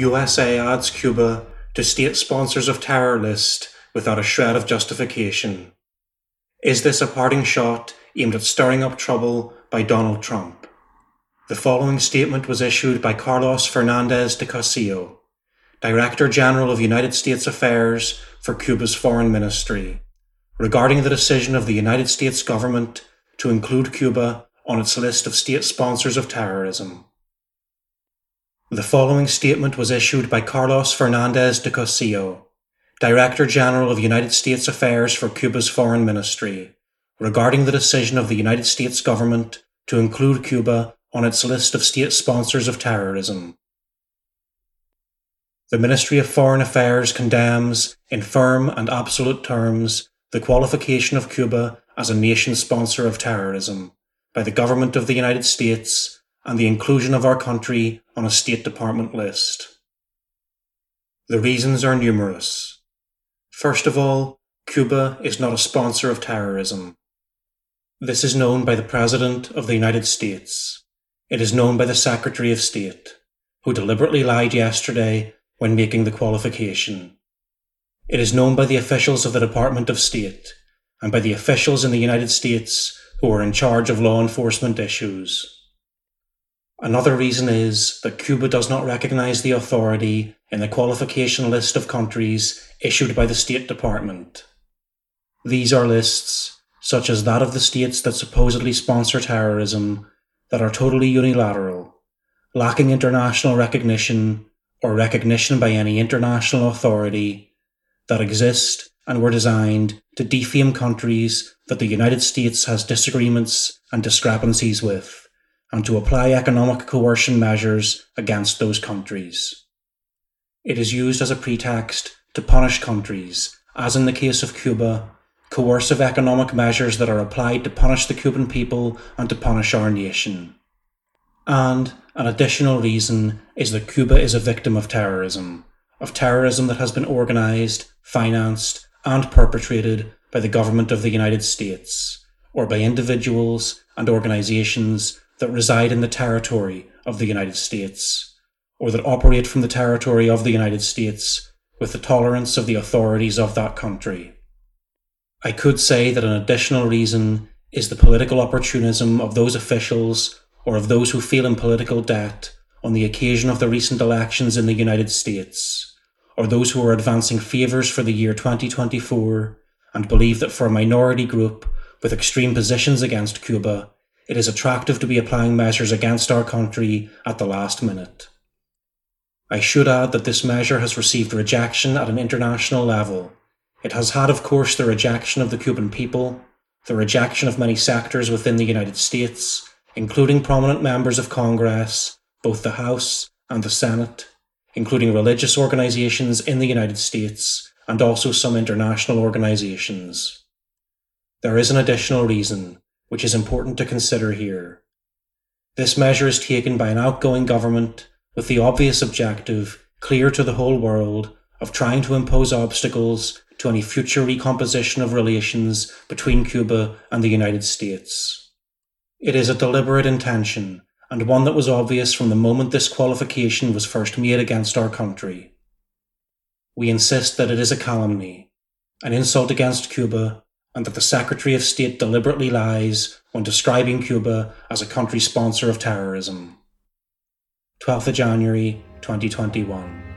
USA adds Cuba to state sponsors of terror list without a shred of justification. Is this a parting shot aimed at stirring up trouble by Donald Trump? The following statement was issued by Carlos Fernandez de Castillo, Director General of United States Affairs for Cuba's Foreign Ministry, regarding the decision of the United States government to include Cuba on its list of state sponsors of terrorism. The following statement was issued by Carlos Fernandez de Castillo, Director General of United States Affairs for Cuba's Foreign Ministry, regarding the decision of the United States government to include Cuba on its list of state sponsors of terrorism. The Ministry of Foreign Affairs condemns, in firm and absolute terms, the qualification of Cuba as a nation sponsor of terrorism by the government of the United States and the inclusion of our country on a State Department list. The reasons are numerous. First of all, Cuba is not a sponsor of terrorism. This is known by the President of the United States. It is known by the Secretary of State, who deliberately lied yesterday when making the qualification. It is known by the officials of the Department of State and by the officials in the United States who are in charge of law enforcement issues. Another reason is that Cuba does not recognize the authority in the qualification list of countries issued by the State Department. These are lists, such as that of the states that supposedly sponsor terrorism, that are totally unilateral, lacking international recognition or recognition by any international authority, that exist and were designed to defame countries that the United States has disagreements and discrepancies with and to apply economic coercion measures against those countries. It is used as a pretext to punish countries, as in the case of Cuba, coercive economic measures that are applied to punish the Cuban people and to punish our nation. And an additional reason is that Cuba is a victim of terrorism, of terrorism that has been organised, financed, and perpetrated by the government of the United States, or by individuals and organisations that reside in the territory of the United States, or that operate from the territory of the United States with the tolerance of the authorities of that country. I could say that an additional reason is the political opportunism of those officials or of those who feel in political debt on the occasion of the recent elections in the United States, or those who are advancing favours for the year 2024 and believe that for a minority group with extreme positions against Cuba, it is attractive to be applying measures against our country at the last minute. I should add that this measure has received rejection at an international level. It has had, of course, the rejection of the Cuban people, the rejection of many sectors within the United States, including prominent members of Congress, both the House and the Senate, including religious organizations in the United States and also some international organizations. There is an additional reason which is important to consider here. This measure is taken by an outgoing government with the obvious objective, clear to the whole world, of trying to impose obstacles to any future recomposition of relations between Cuba and the United States. It is a deliberate intention, and one that was obvious from the moment this qualification was first made against our country. We insist that it is a calumny, an insult against Cuba and that the Secretary of State deliberately lies when describing Cuba as a country sponsor of terrorism. 12th of January 2021.